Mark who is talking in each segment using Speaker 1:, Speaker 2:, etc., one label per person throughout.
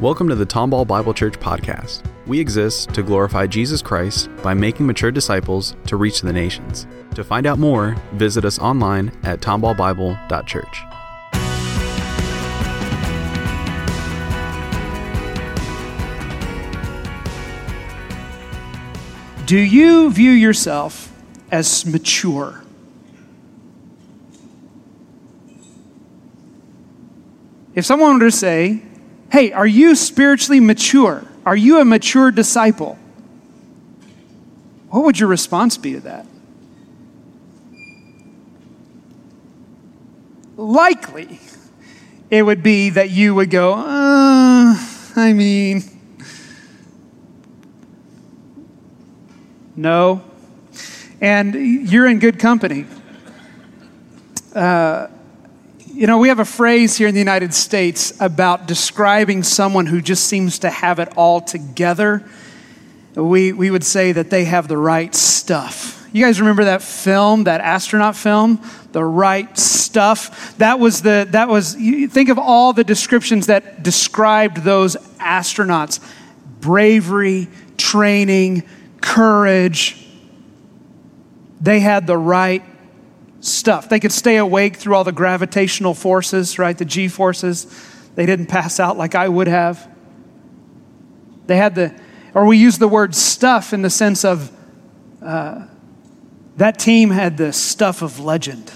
Speaker 1: Welcome to the Tomball Bible Church podcast. We exist to glorify Jesus Christ by making mature disciples to reach the nations. To find out more, visit us online at tomballbible.church.
Speaker 2: Do you view yourself as mature? If someone were to say, Hey, are you spiritually mature? Are you a mature disciple? What would your response be to that? Likely, it would be that you would go, uh, I mean, no. And you're in good company. Uh, you know, we have a phrase here in the United States about describing someone who just seems to have it all together. We, we would say that they have the right stuff. You guys remember that film, that astronaut film, The Right Stuff? That was the, that was, you think of all the descriptions that described those astronauts bravery, training, courage. They had the right stuff. They could stay awake through all the gravitational forces, right? The G forces. They didn't pass out like I would have. They had the, or we use the word stuff in the sense of uh, that team had the stuff of legend.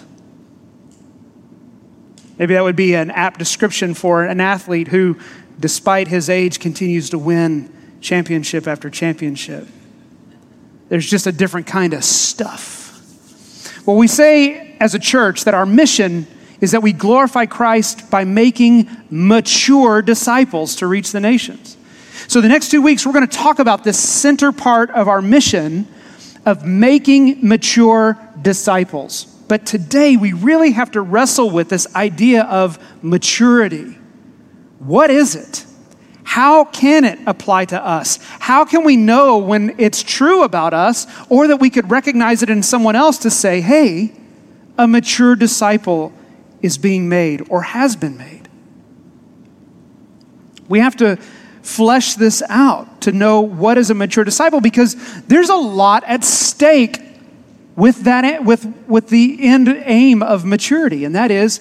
Speaker 2: Maybe that would be an apt description for an athlete who, despite his age, continues to win championship after championship. There's just a different kind of stuff. Well, we say as a church that our mission is that we glorify Christ by making mature disciples to reach the nations. So, the next two weeks, we're going to talk about this center part of our mission of making mature disciples. But today, we really have to wrestle with this idea of maturity. What is it? How can it apply to us? How can we know when it's true about us or that we could recognize it in someone else to say, hey, a mature disciple is being made or has been made? We have to flesh this out to know what is a mature disciple because there's a lot at stake with that with, with the end aim of maturity and that is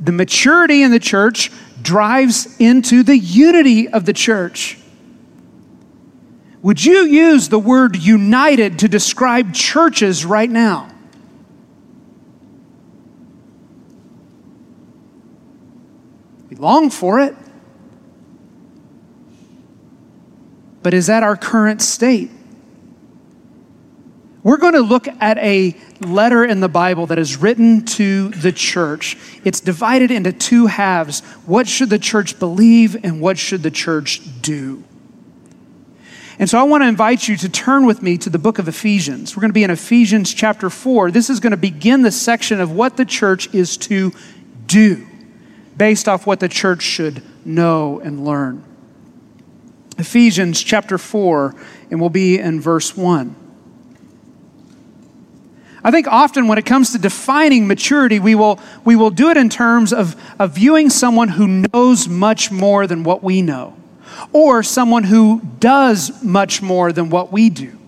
Speaker 2: the maturity in the church drives into the unity of the church. Would you use the word united to describe churches right now? We long for it. But is that our current state? We're going to look at a letter in the Bible that is written to the church. It's divided into two halves. What should the church believe and what should the church do? And so I want to invite you to turn with me to the book of Ephesians. We're going to be in Ephesians chapter 4. This is going to begin the section of what the church is to do based off what the church should know and learn. Ephesians chapter 4, and we'll be in verse 1. I think often when it comes to defining maturity, we will, we will do it in terms of, of viewing someone who knows much more than what we know, or someone who does much more than what we do.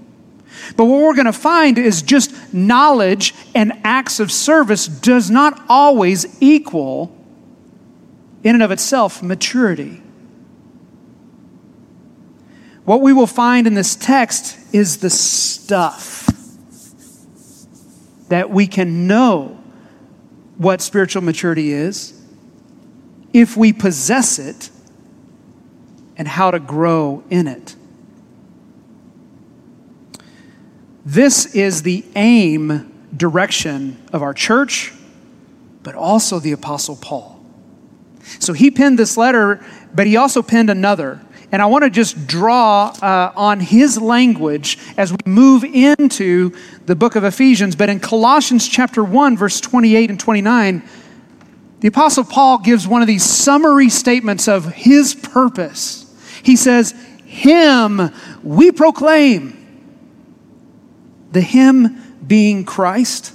Speaker 2: But what we're going to find is just knowledge and acts of service does not always equal, in and of itself, maturity. What we will find in this text is the stuff that we can know what spiritual maturity is if we possess it and how to grow in it. This is the aim direction of our church, but also the Apostle Paul. So he penned this letter, but he also penned another. And I want to just draw uh, on his language as we move into the book of Ephesians. But in Colossians chapter 1, verse 28 and 29, the Apostle Paul gives one of these summary statements of his purpose. He says, Him we proclaim, the Him being Christ,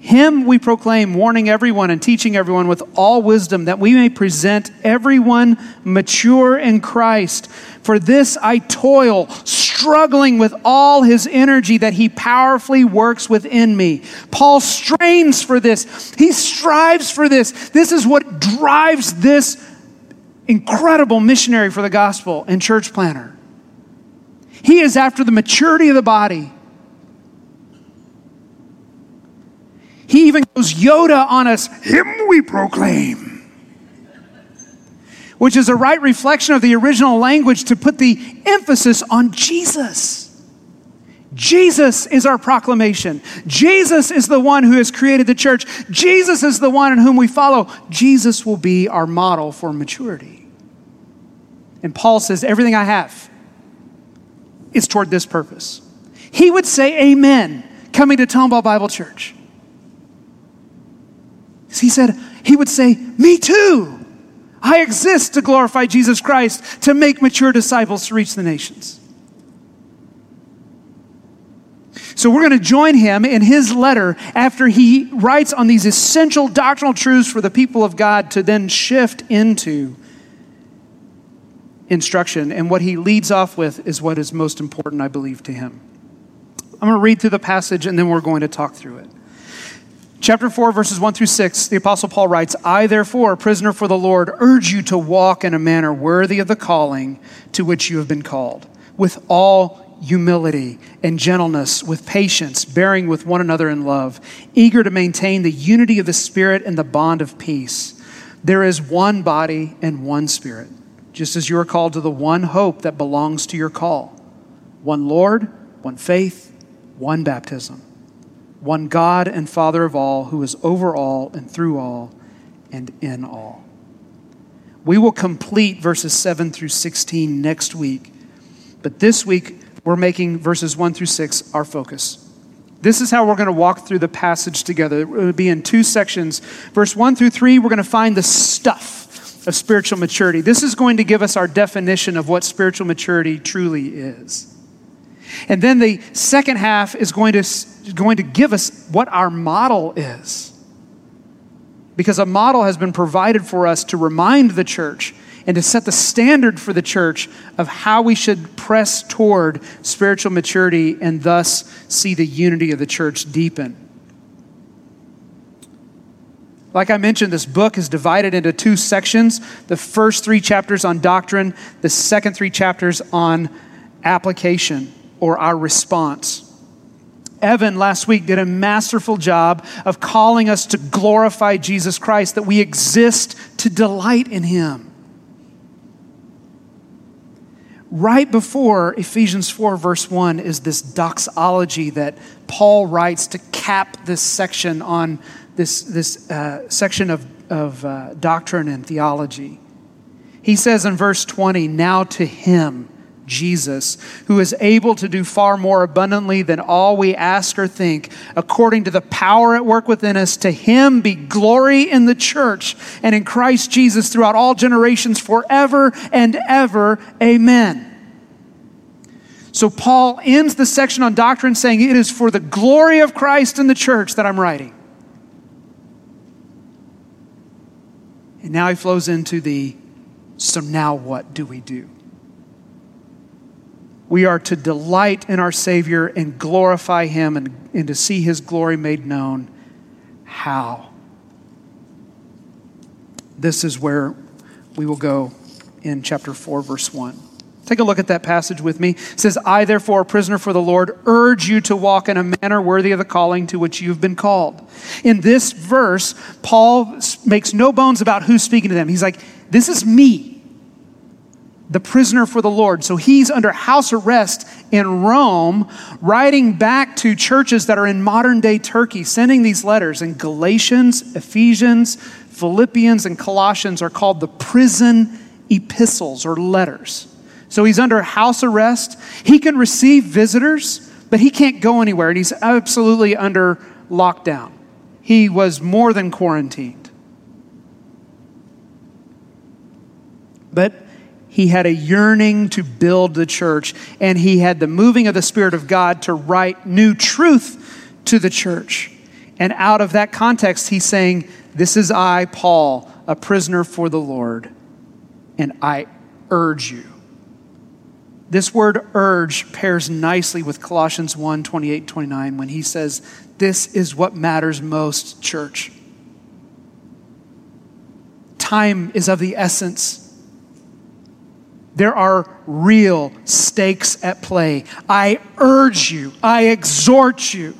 Speaker 2: Him we proclaim, warning everyone and teaching everyone with all wisdom, that we may present everyone mature in Christ. For this I toil, struggling with all his energy that he powerfully works within me. Paul strains for this, he strives for this. This is what drives this incredible missionary for the gospel and church planner. He is after the maturity of the body He even goes Yoda on us, Him we proclaim. Which is a right reflection of the original language to put the emphasis on Jesus. Jesus is our proclamation. Jesus is the one who has created the church. Jesus is the one in whom we follow. Jesus will be our model for maturity. And Paul says, Everything I have is toward this purpose. He would say, Amen, coming to Tomball Bible Church. He said, he would say, Me too. I exist to glorify Jesus Christ, to make mature disciples to reach the nations. So we're going to join him in his letter after he writes on these essential doctrinal truths for the people of God to then shift into instruction. And what he leads off with is what is most important, I believe, to him. I'm going to read through the passage and then we're going to talk through it. Chapter 4, verses 1 through 6, the Apostle Paul writes, I, therefore, prisoner for the Lord, urge you to walk in a manner worthy of the calling to which you have been called, with all humility and gentleness, with patience, bearing with one another in love, eager to maintain the unity of the Spirit and the bond of peace. There is one body and one Spirit, just as you are called to the one hope that belongs to your call one Lord, one faith, one baptism one God and Father of all, who is over all and through all and in all. We will complete verses 7 through 16 next week, but this week we're making verses 1 through 6 our focus. This is how we're going to walk through the passage together. It will be in two sections. Verse 1 through 3, we're going to find the stuff of spiritual maturity. This is going to give us our definition of what spiritual maturity truly is. And then the second half is going to going to give us what our model is. Because a model has been provided for us to remind the church and to set the standard for the church of how we should press toward spiritual maturity and thus see the unity of the church deepen. Like I mentioned, this book is divided into two sections the first three chapters on doctrine, the second three chapters on application or our response. Evan last week did a masterful job of calling us to glorify Jesus Christ, that we exist to delight in Him. Right before Ephesians 4, verse 1, is this doxology that Paul writes to cap this section on this, this uh, section of, of uh, doctrine and theology. He says in verse 20, Now to Him Jesus, who is able to do far more abundantly than all we ask or think, according to the power at work within us. To him be glory in the church and in Christ Jesus throughout all generations, forever and ever. Amen. So, Paul ends the section on doctrine saying, It is for the glory of Christ and the church that I'm writing. And now he flows into the so now what do we do? We are to delight in our Savior and glorify Him and, and to see His glory made known. How? This is where we will go in chapter 4, verse 1. Take a look at that passage with me. It says, I, therefore, a prisoner for the Lord, urge you to walk in a manner worthy of the calling to which you've been called. In this verse, Paul makes no bones about who's speaking to them. He's like, This is me the prisoner for the Lord. So he's under house arrest in Rome, writing back to churches that are in modern day Turkey, sending these letters. And Galatians, Ephesians, Philippians, and Colossians are called the prison epistles or letters. So he's under house arrest. He can receive visitors, but he can't go anywhere, and he's absolutely under lockdown. He was more than quarantined. But he had a yearning to build the church, and he had the moving of the Spirit of God to write new truth to the church. And out of that context, he's saying, This is I, Paul, a prisoner for the Lord, and I urge you. This word urge pairs nicely with Colossians 1 28 29 when he says, This is what matters most, church. Time is of the essence. There are real stakes at play. I urge you, I exhort you.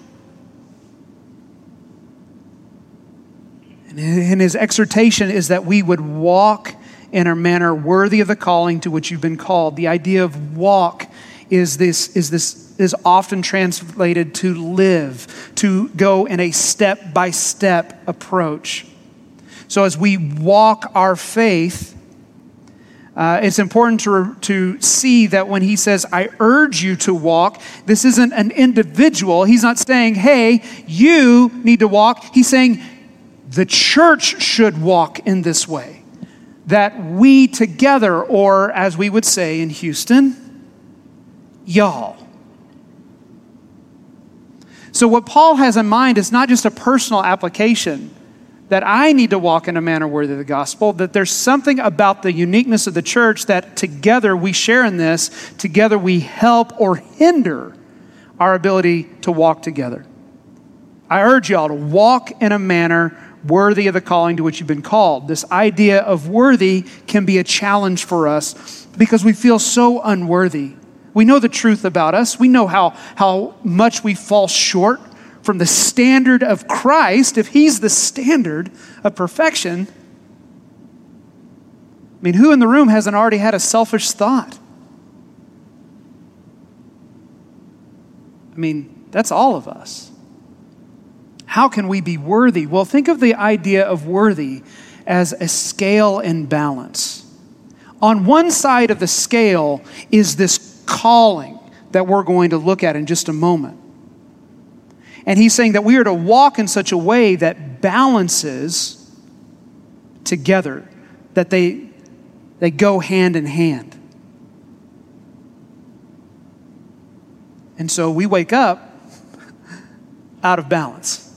Speaker 2: And his exhortation is that we would walk in a manner worthy of the calling to which you've been called. The idea of walk is this is this is often translated to live, to go in a step by step approach. So as we walk our faith, uh, it's important to, to see that when he says, I urge you to walk, this isn't an individual. He's not saying, hey, you need to walk. He's saying, the church should walk in this way. That we together, or as we would say in Houston, y'all. So, what Paul has in mind is not just a personal application that I need to walk in a manner worthy of the gospel, that there's something about the uniqueness of the church that together we share in this, together we help or hinder our ability to walk together. I urge y'all to walk in a manner worthy of the calling to which you've been called. This idea of worthy can be a challenge for us because we feel so unworthy. We know the truth about us, we know how, how much we fall short from the standard of Christ. If He's the standard of perfection, I mean, who in the room hasn't already had a selfish thought? I mean, that's all of us. How can we be worthy? Well, think of the idea of worthy as a scale and balance. On one side of the scale is this calling that we're going to look at in just a moment. And he's saying that we are to walk in such a way that balances together, that they, they go hand in hand. And so we wake up out of balance.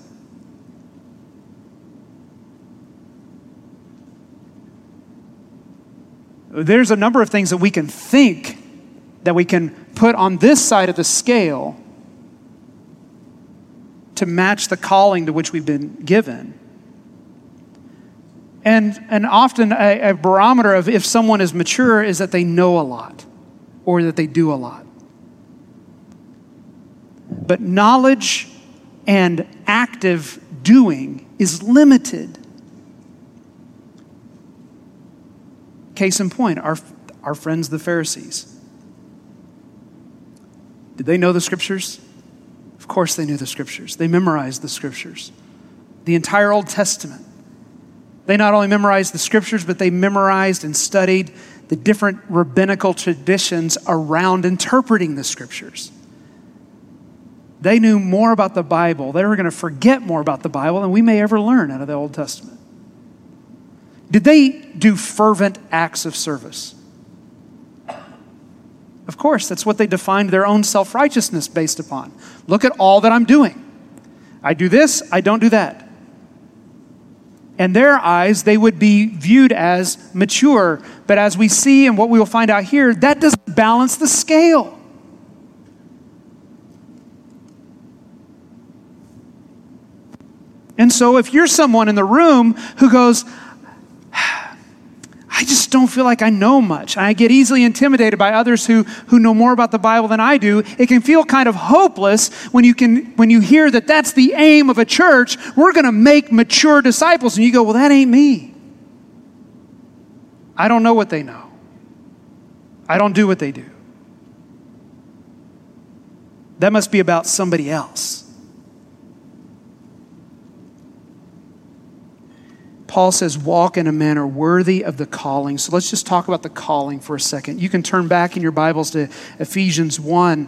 Speaker 2: there's a number of things that we can think that we can put on this side of the scale to match the calling to which we've been given. And, and often a, a barometer of if someone is mature is that they know a lot or that they do a lot. But knowledge and active doing is limited. Case in point, our, our friends, the Pharisees. Did they know the scriptures? Of course, they knew the scriptures. They memorized the scriptures, the entire Old Testament. They not only memorized the scriptures, but they memorized and studied the different rabbinical traditions around interpreting the scriptures. They knew more about the Bible. They were going to forget more about the Bible than we may ever learn out of the Old Testament. Did they do fervent acts of service? Of course, that's what they defined their own self righteousness based upon. Look at all that I'm doing. I do this, I don't do that. In their eyes, they would be viewed as mature. But as we see and what we will find out here, that doesn't balance the scale. And so, if you're someone in the room who goes, I just don't feel like I know much. I get easily intimidated by others who, who know more about the Bible than I do. It can feel kind of hopeless when you, can, when you hear that that's the aim of a church. We're going to make mature disciples. And you go, well, that ain't me. I don't know what they know, I don't do what they do. That must be about somebody else. Paul says, walk in a manner worthy of the calling. So let's just talk about the calling for a second. You can turn back in your Bibles to Ephesians 1,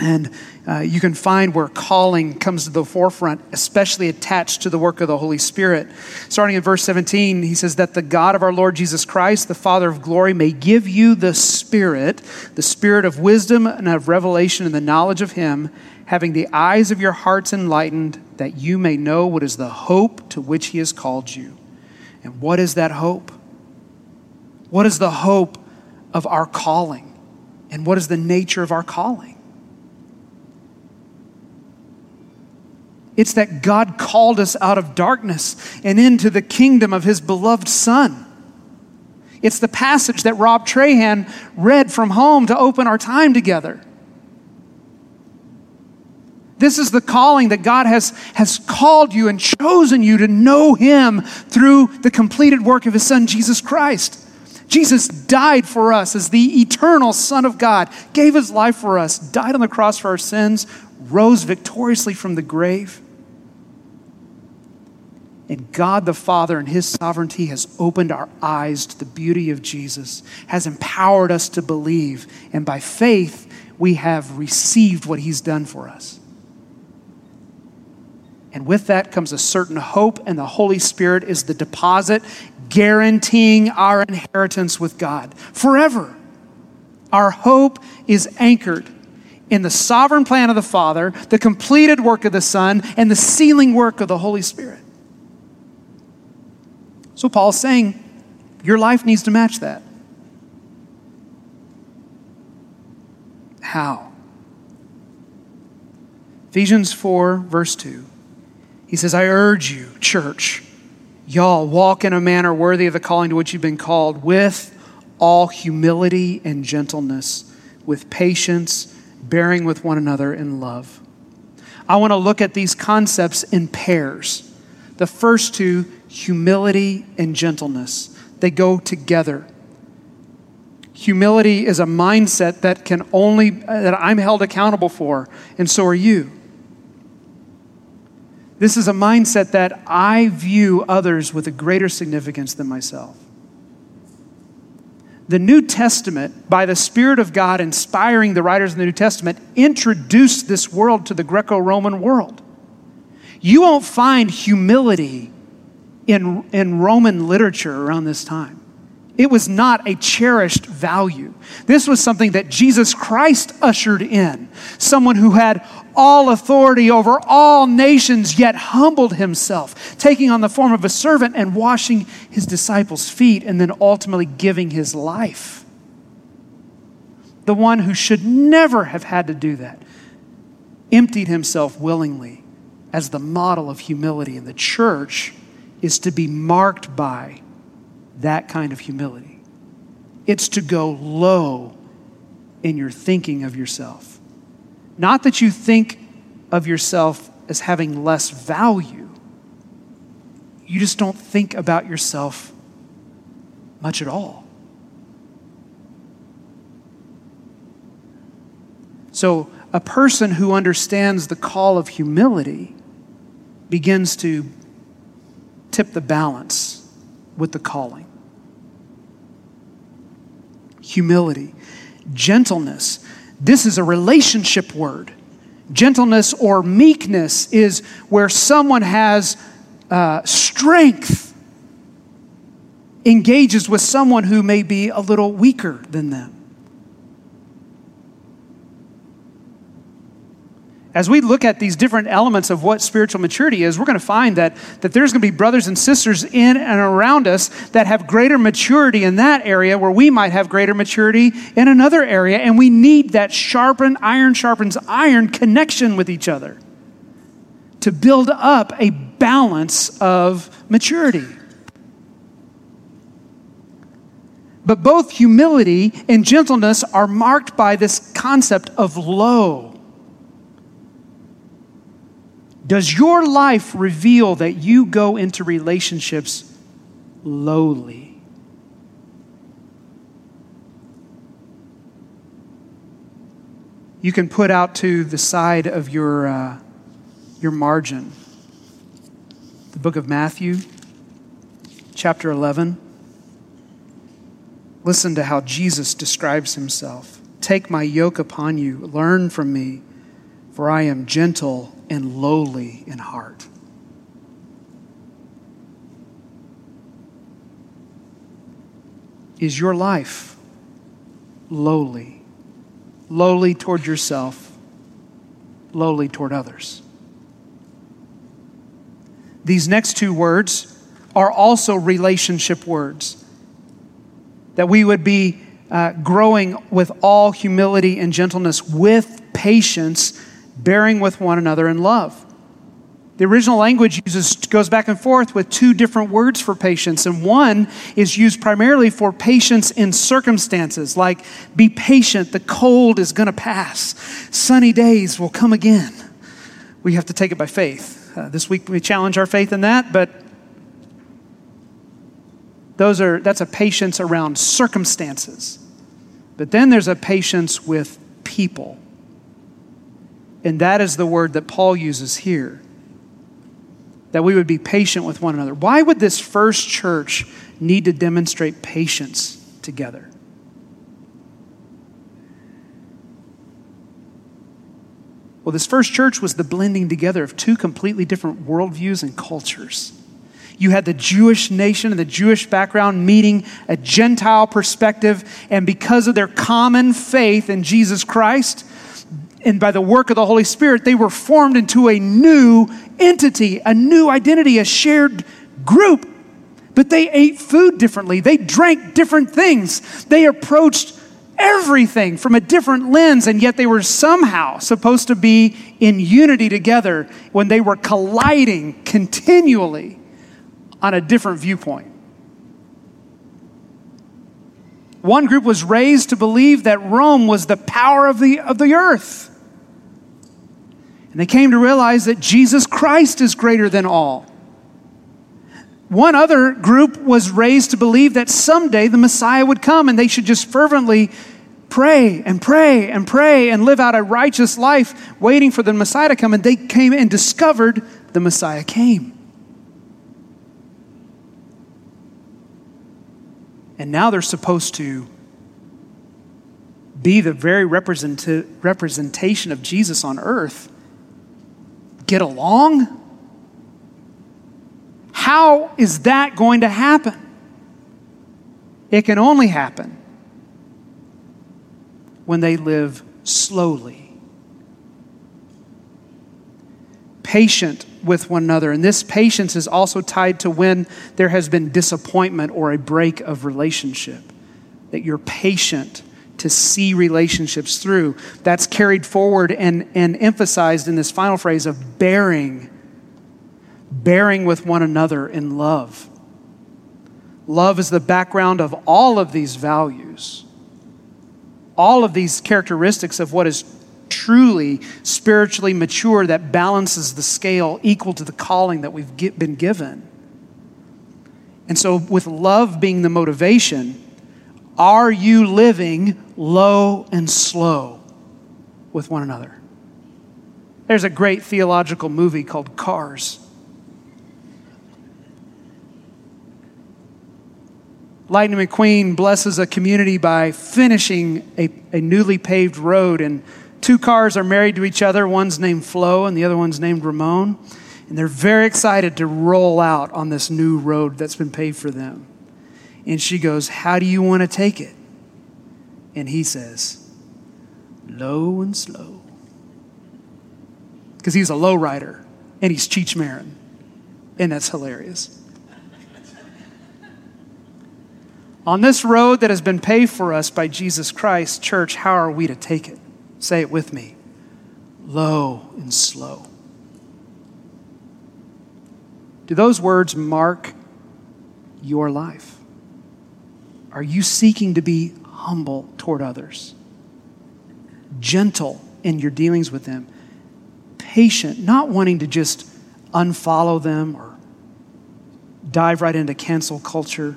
Speaker 2: and uh, you can find where calling comes to the forefront, especially attached to the work of the Holy Spirit. Starting in verse 17, he says, That the God of our Lord Jesus Christ, the Father of glory, may give you the Spirit, the Spirit of wisdom and of revelation and the knowledge of Him having the eyes of your hearts enlightened, that you may know what is the hope to which he has called you. And what is that hope? What is the hope of our calling? And what is the nature of our calling? It's that God called us out of darkness and into the kingdom of his beloved Son. It's the passage that Rob Trahan read from home to open our time together. This is the calling that God has, has called you and chosen you to know Him through the completed work of His Son, Jesus Christ. Jesus died for us as the eternal Son of God, gave His life for us, died on the cross for our sins, rose victoriously from the grave. And God the Father, in His sovereignty, has opened our eyes to the beauty of Jesus, has empowered us to believe, and by faith, we have received what He's done for us. And with that comes a certain hope, and the Holy Spirit is the deposit guaranteeing our inheritance with God forever. Our hope is anchored in the sovereign plan of the Father, the completed work of the Son, and the sealing work of the Holy Spirit. So Paul's saying, your life needs to match that. How? Ephesians 4, verse 2. He says, I urge you, church, y'all, walk in a manner worthy of the calling to which you've been called, with all humility and gentleness, with patience, bearing with one another in love. I want to look at these concepts in pairs. The first two, humility and gentleness, they go together. Humility is a mindset that can only that I'm held accountable for, and so are you. This is a mindset that I view others with a greater significance than myself. The New Testament, by the Spirit of God inspiring the writers in the New Testament, introduced this world to the Greco Roman world. You won't find humility in, in Roman literature around this time. It was not a cherished value. This was something that Jesus Christ ushered in. Someone who had all authority over all nations, yet humbled himself, taking on the form of a servant and washing his disciples' feet, and then ultimately giving his life. The one who should never have had to do that emptied himself willingly as the model of humility, and the church is to be marked by that kind of humility. It's to go low in your thinking of yourself not that you think of yourself as having less value, you just don't think about yourself much at all. So, a person who understands the call of humility begins to tip the balance with the calling. Humility, gentleness, this is a relationship word. Gentleness or meekness is where someone has uh, strength, engages with someone who may be a little weaker than them. As we look at these different elements of what spiritual maturity is, we're going to find that, that there's going to be brothers and sisters in and around us that have greater maturity in that area where we might have greater maturity in another area. And we need that sharpen, iron sharpens iron connection with each other to build up a balance of maturity. But both humility and gentleness are marked by this concept of low does your life reveal that you go into relationships lowly? You can put out to the side of your, uh, your margin the book of Matthew, chapter 11. Listen to how Jesus describes himself. Take my yoke upon you, learn from me, for I am gentle and lowly in heart. Is your life lowly? Lowly toward yourself, lowly toward others. These next two words are also relationship words. That we would be uh, growing with all humility and gentleness, with patience, bearing with one another in love. The original language uses goes back and forth with two different words for patience, and one is used primarily for patience in circumstances, like be patient, the cold is going to pass, sunny days will come again. We have to take it by faith. Uh, this week we challenge our faith in that, but those are that's a patience around circumstances. But then there's a patience with people. And that is the word that Paul uses here that we would be patient with one another. Why would this first church need to demonstrate patience together? Well, this first church was the blending together of two completely different worldviews and cultures. You had the Jewish nation and the Jewish background meeting a Gentile perspective, and because of their common faith in Jesus Christ, and by the work of the Holy Spirit, they were formed into a new entity, a new identity, a shared group. But they ate food differently. They drank different things. They approached everything from a different lens, and yet they were somehow supposed to be in unity together when they were colliding continually on a different viewpoint. One group was raised to believe that Rome was the power of the, of the earth. And they came to realize that Jesus Christ is greater than all. One other group was raised to believe that someday the Messiah would come and they should just fervently pray and pray and pray and live out a righteous life waiting for the Messiah to come. And they came and discovered the Messiah came. And now they're supposed to be the very representation of Jesus on earth get along? How is that going to happen? It can only happen when they live slowly, patient with one another. And this patience is also tied to when there has been disappointment or a break of relationship, that you're patient to see relationships through. That's carried forward and, and emphasized in this final phrase of bearing, bearing with one another in love. Love is the background of all of these values, all of these characteristics of what is truly spiritually mature that balances the scale equal to the calling that we've been given. And so, with love being the motivation, are you living low and slow with one another? There's a great theological movie called Cars. Lightning McQueen blesses a community by finishing a, a newly paved road, and two cars are married to each other. One's named Flo, and the other one's named Ramon. And they're very excited to roll out on this new road that's been paved for them. And she goes, How do you want to take it? And he says, Low and slow. Because he's a low rider and he's Cheech Marin. And that's hilarious. On this road that has been paved for us by Jesus Christ, church, how are we to take it? Say it with me low and slow. Do those words mark your life? Are you seeking to be humble toward others? Gentle in your dealings with them? Patient, not wanting to just unfollow them or dive right into cancel culture.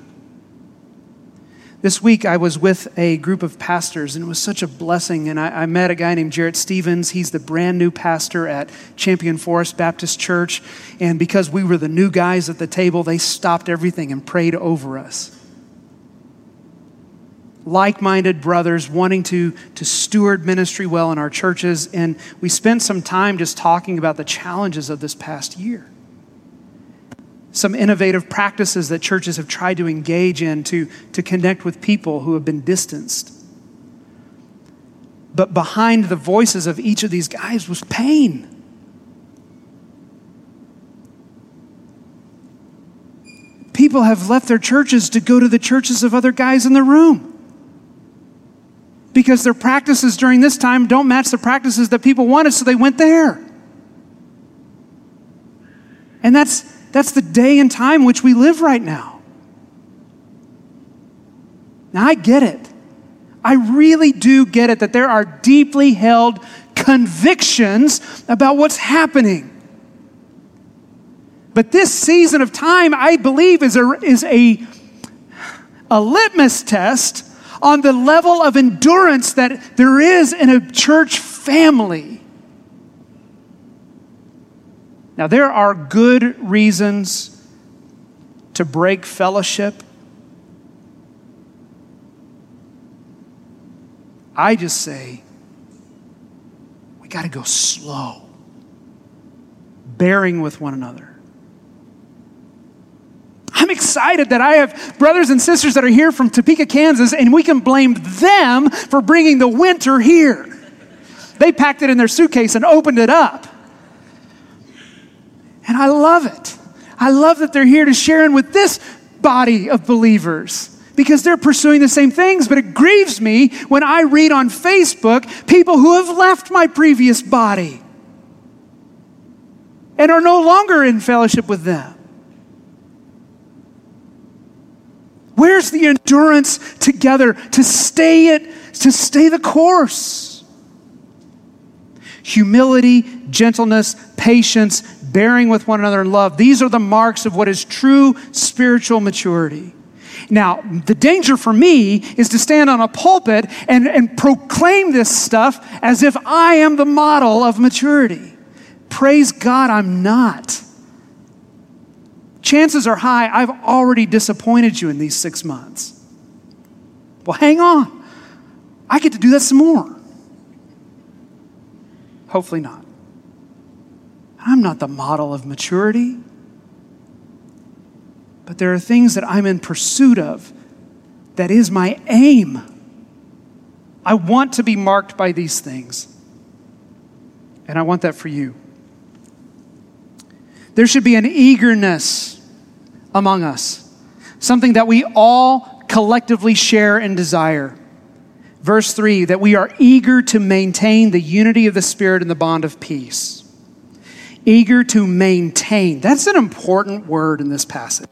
Speaker 2: This week, I was with a group of pastors, and it was such a blessing. And I, I, met a guy named Jarrett Stephens. He's the brand new pastor at Champion Forest Baptist Church. And because we were the new guys at the table, they stopped everything and prayed over us like minded brothers wanting to, to steward ministry well in our churches. And we spent some time just talking about the challenges of this past year. Some innovative practices that churches have tried to engage in to, to connect with people who have been distanced. But behind the voices of each of these guys was pain. People have left their churches to go to the churches of other guys in the room because their practices during this time don't match the practices that people wanted, so they went there. And that's, that's the day and time which we live right now. Now, I get it. I really do get it that there are deeply held convictions about what's happening. But this season of time, I believe, is a, is a, a litmus test on the level of endurance that there is in a church family. Now, there are good reasons to break fellowship. I just say, we got to go slow, bearing with one another. I'm excited that I have brothers and sisters that are here from Topeka, Kansas, and we can blame them for bringing the winter here. They packed it in their suitcase and opened it up. And I love it. I love that they're here to share in with this body of believers because they're pursuing the same things. But it grieves me when I read on Facebook people who have left my previous body and are no longer in fellowship with them. Where's the endurance together to stay it, to stay the course? Humility, gentleness, patience, bearing with one another in love. These are the marks of what is true spiritual maturity. Now, the danger for me is to stand on a pulpit and, and proclaim this stuff as if I am the model of maturity. Praise God, I'm not chances are high I've already disappointed you in these six months. Well, hang on. I get to do that some more. Hopefully not. I'm not the model of maturity. But there are things that I'm in pursuit of that is my aim. I want to be marked by these things. And I want that for you. There should be an eagerness among us, something that we all collectively share and desire. Verse 3 that we are eager to maintain the unity of the Spirit and the bond of peace. Eager to maintain. That's an important word in this passage.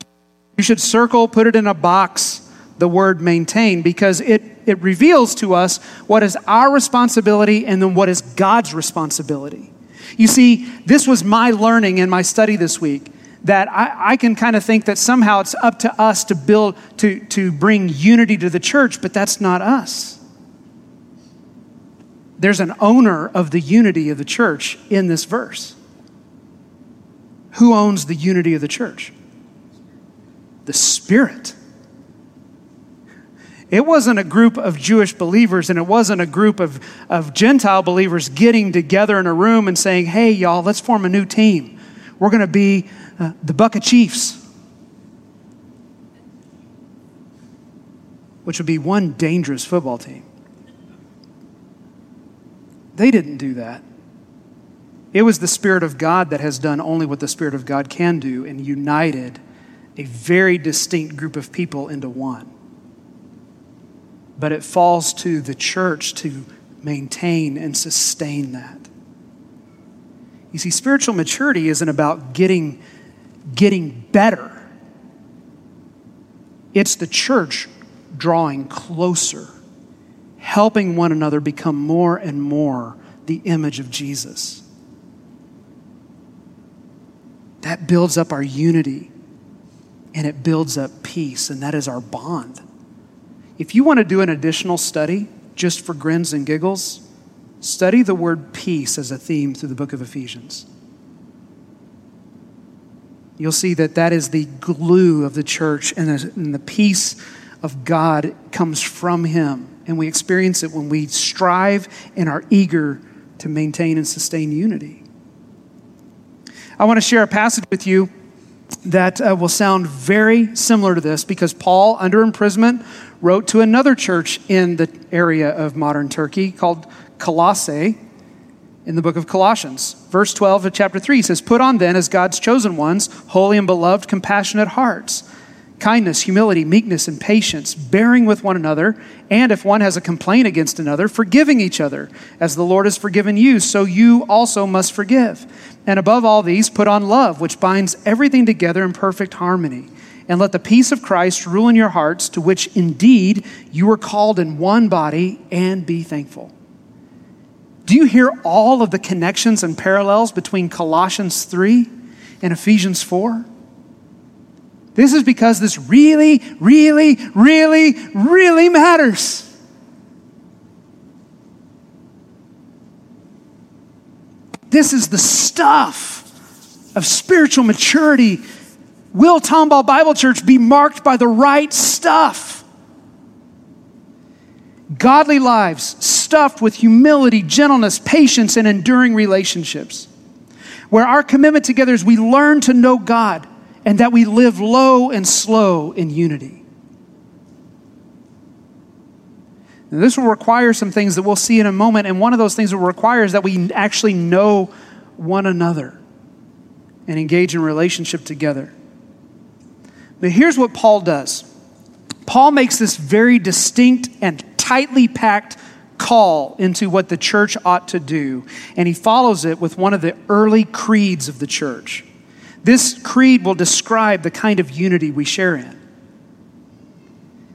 Speaker 2: You should circle, put it in a box, the word maintain, because it, it reveals to us what is our responsibility and then what is God's responsibility. You see, this was my learning in my study this week that I, I, can kind of think that somehow it's up to us to build, to, to bring unity to the church, but that's not us. There's an owner of the unity of the church in this verse. Who owns the unity of the church? The Spirit. It wasn't a group of Jewish believers and it wasn't a group of, of Gentile believers getting together in a room and saying, hey, y'all, let's form a new team. We're going to be uh, the Bucket Chiefs, which would be one dangerous football team. They didn't do that. It was the Spirit of God that has done only what the Spirit of God can do and united a very distinct group of people into one but it falls to the church to maintain and sustain that. You see, spiritual maturity isn't about getting, getting better, it's the church drawing closer, helping one another become more and more the image of Jesus. That builds up our unity and it builds up peace, and that is our bond. If you want to do an additional study just for grins and giggles, study the word peace as a theme through the book of Ephesians. You'll see that that is the glue of the church, and the, peace of God comes from Him. And we experience it when we strive and are eager to maintain and sustain unity. I want to share a passage with you that uh, will sound very similar to this because Paul, under imprisonment, wrote to another church in the area of modern Turkey called Colossae in the book of Colossians. Verse 12 of chapter 3 says, Put on then, as God's chosen ones, holy and beloved, compassionate hearts kindness, humility, meekness, and patience, bearing with one another, and if one has a complaint against another, forgiving each other. As the Lord has forgiven you, so you also must forgive. And above all these, put on love, which binds everything together in perfect harmony. And let the peace of Christ rule in your hearts, to which indeed you were called in one body, and be thankful. Do you hear all of the connections and parallels between Colossians 3 and Ephesians 4? This is because this really, really, really, really matters. This is the stuff of spiritual maturity. Will Tomball Bible Church be marked by the right stuff? Godly lives stuffed with humility, gentleness, patience, and enduring relationships. Where our commitment together is we learn to know God and that we live low and slow in unity. Now, this will require some things that we'll see in a moment, and one of those things will require is that we actually know one another and engage in relationship together. But here's what Paul does Paul makes this very distinct and tightly packed call into what the church ought to do, and he follows it with one of the early creeds of the church. This creed will describe the kind of unity we share in.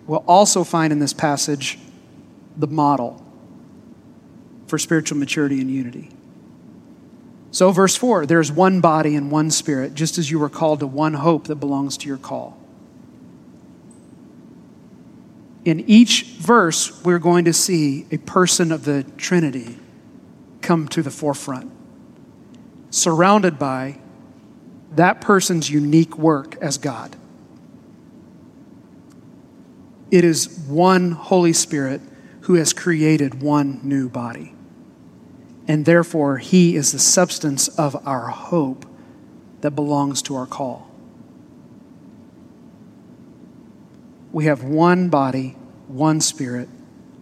Speaker 2: We'll also find in this passage the model for spiritual maturity and unity. So, verse 4 there's one body and one spirit, just as you were called to one hope that belongs to your call. In each verse, we're going to see a person of the Trinity come to the forefront, surrounded by that person's unique work as God. It is one Holy Spirit who has created one new body. And therefore, He is the substance of our hope that belongs to our call. We have one body, one spirit,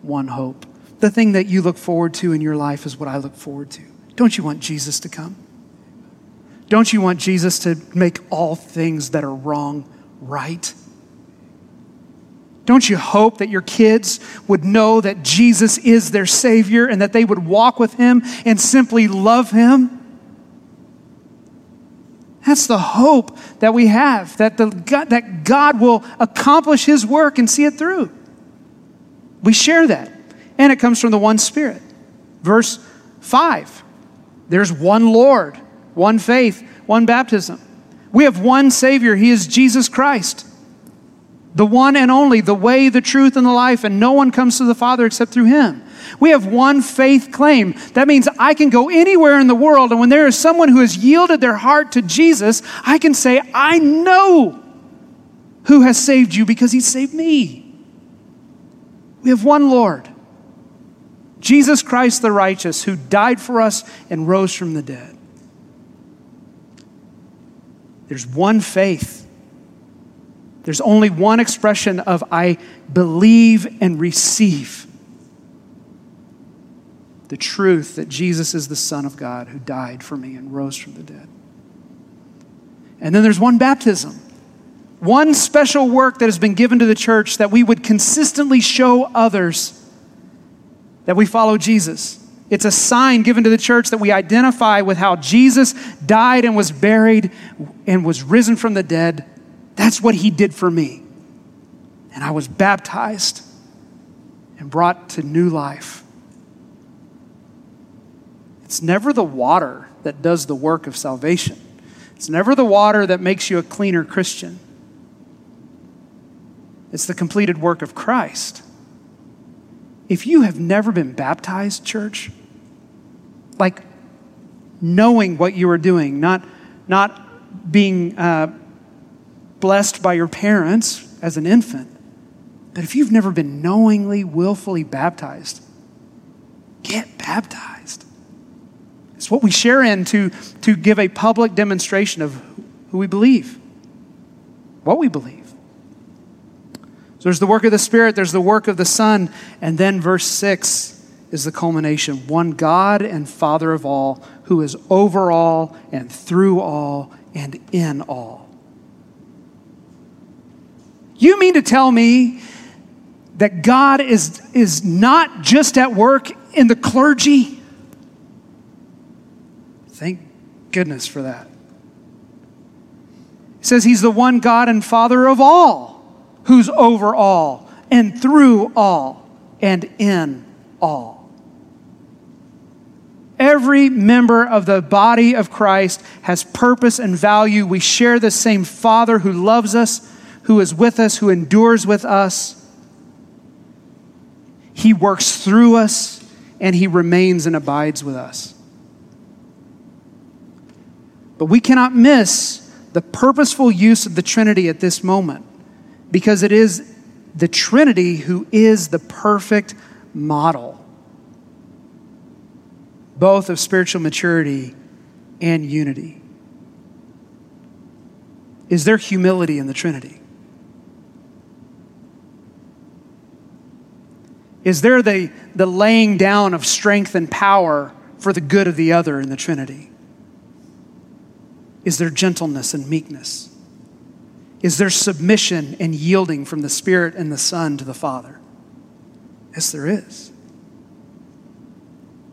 Speaker 2: one hope. The thing that you look forward to in your life is what I look forward to. Don't you want Jesus to come? Don't you want Jesus to make all things that are wrong right? Don't you hope that your kids would know that Jesus is their Savior and that they would walk with Him and simply love Him? That's the hope that we have, that, the, that God will accomplish His work and see it through. We share that. And it comes from the one Spirit. Verse 5 there's one Lord one faith, one baptism. We have one Savior. He is Jesus Christ, the one and only, the way, the truth, and the life, and no one comes to the Father except through Him. We have one faith claim. That means I can go anywhere in the world, and when there is someone who has yielded their heart to Jesus, I can say, I know who has saved you because He saved me. We have one Lord, Jesus Christ the righteous, who died for us and rose from the dead. There's one faith. There's only one expression of I believe and receive the truth that Jesus is the Son of God who died for me and rose from the dead. And then there's one baptism, one special work that has been given to the church that we would consistently show others that we follow Jesus. It's a sign given to the church that we identify with how Jesus died and was buried and was risen from the dead. That's what he did for me. And I was baptized and brought to new life. It's never the water that does the work of salvation, it's never the water that makes you a cleaner Christian. It's the completed work of Christ. If you have never been baptized, church, like knowing what you were doing, not, not being uh, blessed by your parents as an infant. But if you've never been knowingly, willfully baptized, get baptized. It's what we share in to, to give a public demonstration of who we believe. what we believe. So there's the work of the Spirit, there's the work of the Son, and then verse 6 is the culmination one God and Father of all, who is over all and through all and in all. You mean to tell me that God is, is not just at work in the clergy? Thank goodness for that. He says he's the one God and Father of all, who's over all and through all and in all. Every member of the body of Christ has purpose and value. We share the same Father who loves us, who is with us, who endures with us. He works through us, and He remains and abides with us. But we cannot miss the purposeful use of the Trinity at this moment because it is the Trinity who is the perfect model, both of spiritual maturity and unity. Is there humility in the Trinity? Is there the, the laying down of strength and power for the good of the other in the Trinity? Is there gentleness and meekness? Is there submission and yielding from the Spirit and the Son to the Father? Yes, there is.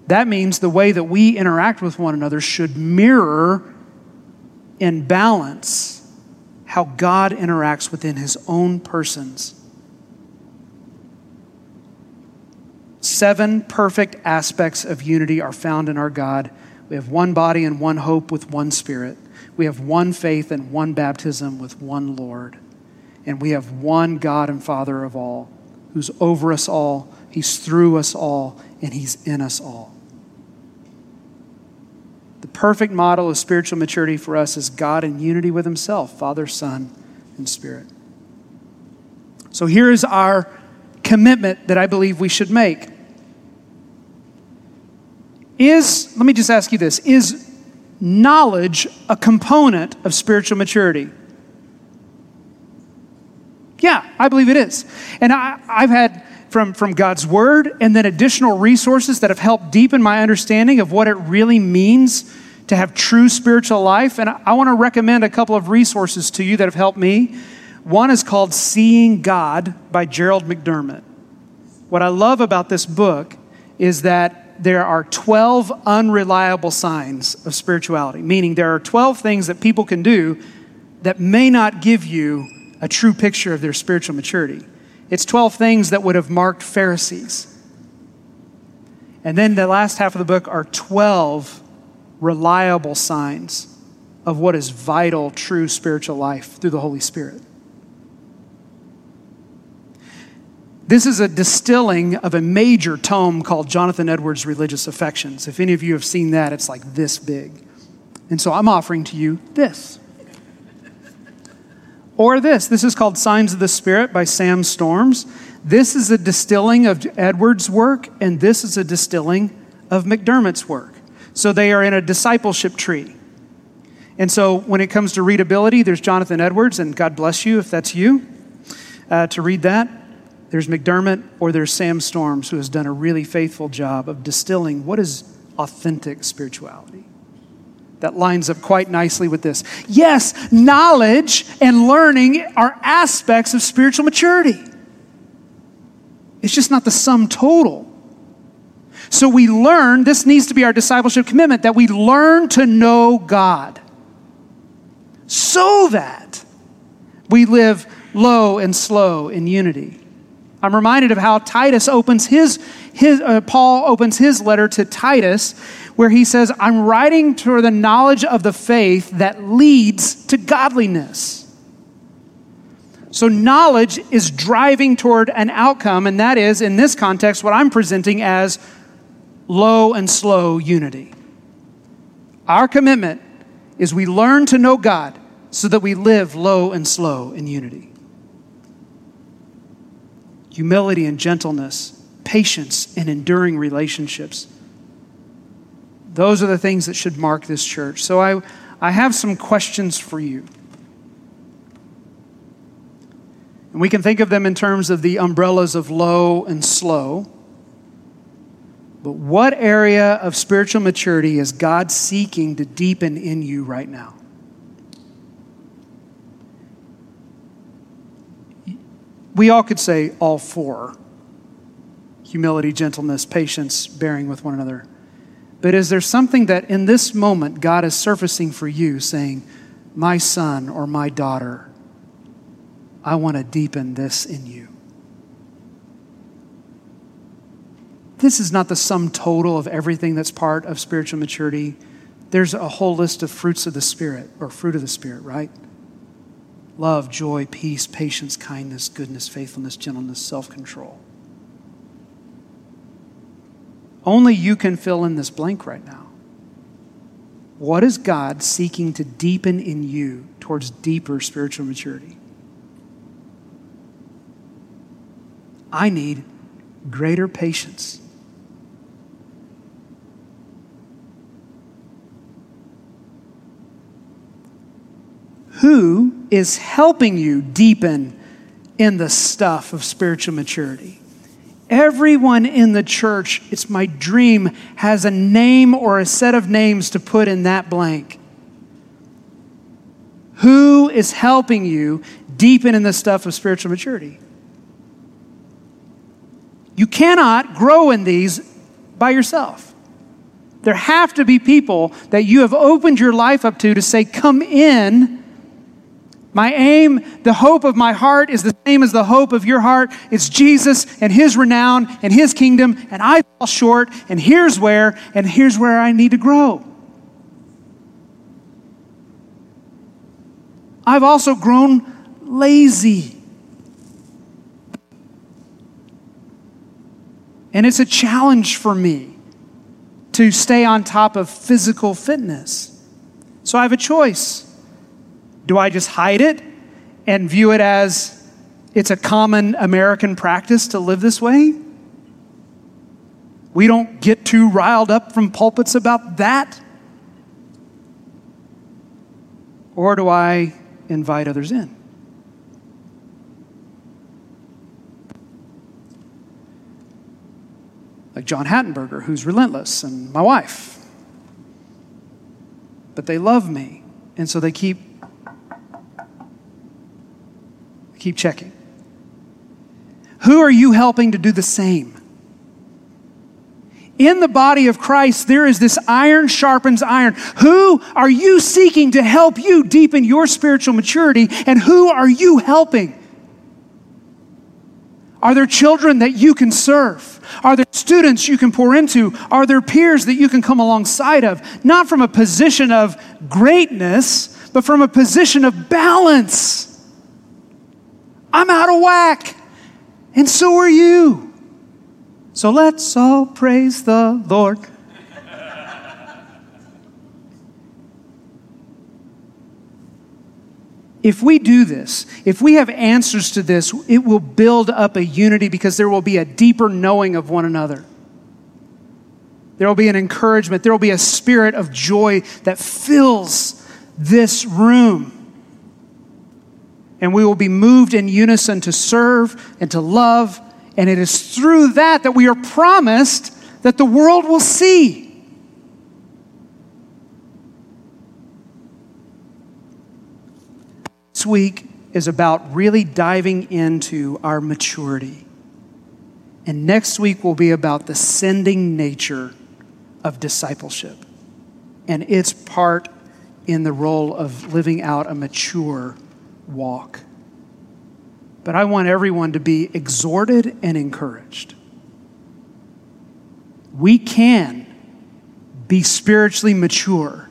Speaker 2: That means the way that we interact with one another should mirror and balance how God interacts within his own persons. Seven perfect aspects of unity are found in our God. We have one body and one hope with one spirit. We have one faith and one baptism with one Lord. And we have one God and Father of all, who's over us all, He's through us all, and He's in us all. The perfect model of spiritual maturity for us is God in unity with Himself, Father, Son, and Spirit. So here is our commitment that I believe we should make. Is, let me just ask you this, is knowledge a component of spiritual maturity? Yeah, I believe it is. And I, have had from, from God's word and then additional resources that have helped deepen my understanding of what it really means to have true spiritual life. And I, I want to recommend a couple of resources to you that have helped me. One is called Seeing God by Gerald McDermott. What I love about this book is that there are 12 unreliable signs of spirituality, meaning there are 12 things that people can do that may not give you a true picture of their spiritual maturity. It's 12 things that would have marked Pharisees. And then the last half of the book are 12 reliable signs of what is vital, true spiritual life through the Holy Spirit. This is a distilling of a major tome called Jonathan Edwards' Religious Affections. If any of you have seen that, it's like this big. And so I'm offering to you this. Or this. This is called Signs of the Spirit by Sam Storms. This is a distilling of Edwards' work, and this is a distilling of McDermott's work. So they are in a discipleship tree. And so when it comes to readability, there's Jonathan Edwards, and God bless you if that's you uh, to read that. There's McDermott or there's Sam Storms, who has done a really faithful job of distilling what is authentic spirituality. That lines up quite nicely with this. Yes, knowledge and learning are aspects of spiritual maturity. It's just not the sum total. So we learn, this needs to be our discipleship commitment, that we learn to know God so that we live low and slow in unity. I'm reminded of how Titus opens his, his uh, Paul opens his letter to Titus, where he says, I'm writing to the knowledge of the faith that leads to godliness. So, knowledge is driving toward an outcome, and that is, in this context, what I'm presenting as low and slow unity. Our commitment is we learn to know God so that we live low and slow in unity humility and gentleness, patience and enduring relationships. Those are the things that should mark this church. So I, I have some questions for you. And we can think of them in terms of the umbrellas of low and slow. But what area of spiritual maturity is God seeking to deepen in you right now? We all could say all four humility, gentleness, patience, bearing with one another. But is there something that in this moment God is surfacing for you, saying, My son or my daughter, I want to deepen this in you? This is not the sum total of everything that's part of spiritual maturity. There's a whole list of fruits of the Spirit, or fruit of the Spirit, right? Love, joy, peace, patience, kindness, goodness, faithfulness, gentleness, self control. Only you can fill in this blank right now. What is God seeking to deepen in you towards deeper spiritual maturity? I need greater patience. Who is helping you deepen in the stuff of spiritual maturity? Everyone in the church, it's my dream, has a name or a set of names to put in that blank. Who is helping you deepen in the stuff of spiritual maturity? You cannot grow in these by yourself. There have to be people that you have opened your life up to to say, Come in my aim, the hope of my heart is the same as the hope of your heart. It's Jesus and his renown and his kingdom, and I fall short, and here's where, and here's where I need to grow. I've also grown lazy. And it's a challenge for me to stay on top of physical fitness. So I have a choice. Do I just hide it and view it as it's a common American practice to live this way? We don't get too riled up from pulpits about that. Or do I invite others in? Like John Hattenberger, who's relentless, and my wife. But they love me, and so they keep Keep checking. Who are you helping to do the same? In the body of Christ, there is this iron sharpens iron. Who are you seeking to help you deepen your spiritual maturity, and who are you helping? Are there children that you can serve? Are there students you can pour into? Are there peers that you can come alongside of? Not from a position of greatness, but from a position of balance. I'm out of whack. And so are you. So let's all praise the Lord. if we do this, if we have answers to this, it will build up a unity because there will be a deeper knowing of one another. There will be an encouragement. There will be a spirit of joy that fills this room and we will be moved in unison to serve and to love. And it is through that that we are promised that the world will see. This week is about really diving into our maturity. And next week will be about the sending nature of discipleship and its part in the role of living out a mature walk. But I want everyone to be exhorted and encouraged. We can be spiritually mature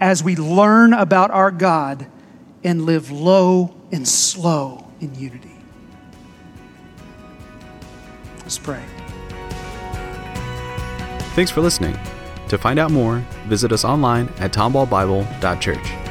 Speaker 2: as we learn about our God and live low and slow in unity. Let's pray.
Speaker 1: Thanks for listening. To find out more, visit us online at tomballbible.church.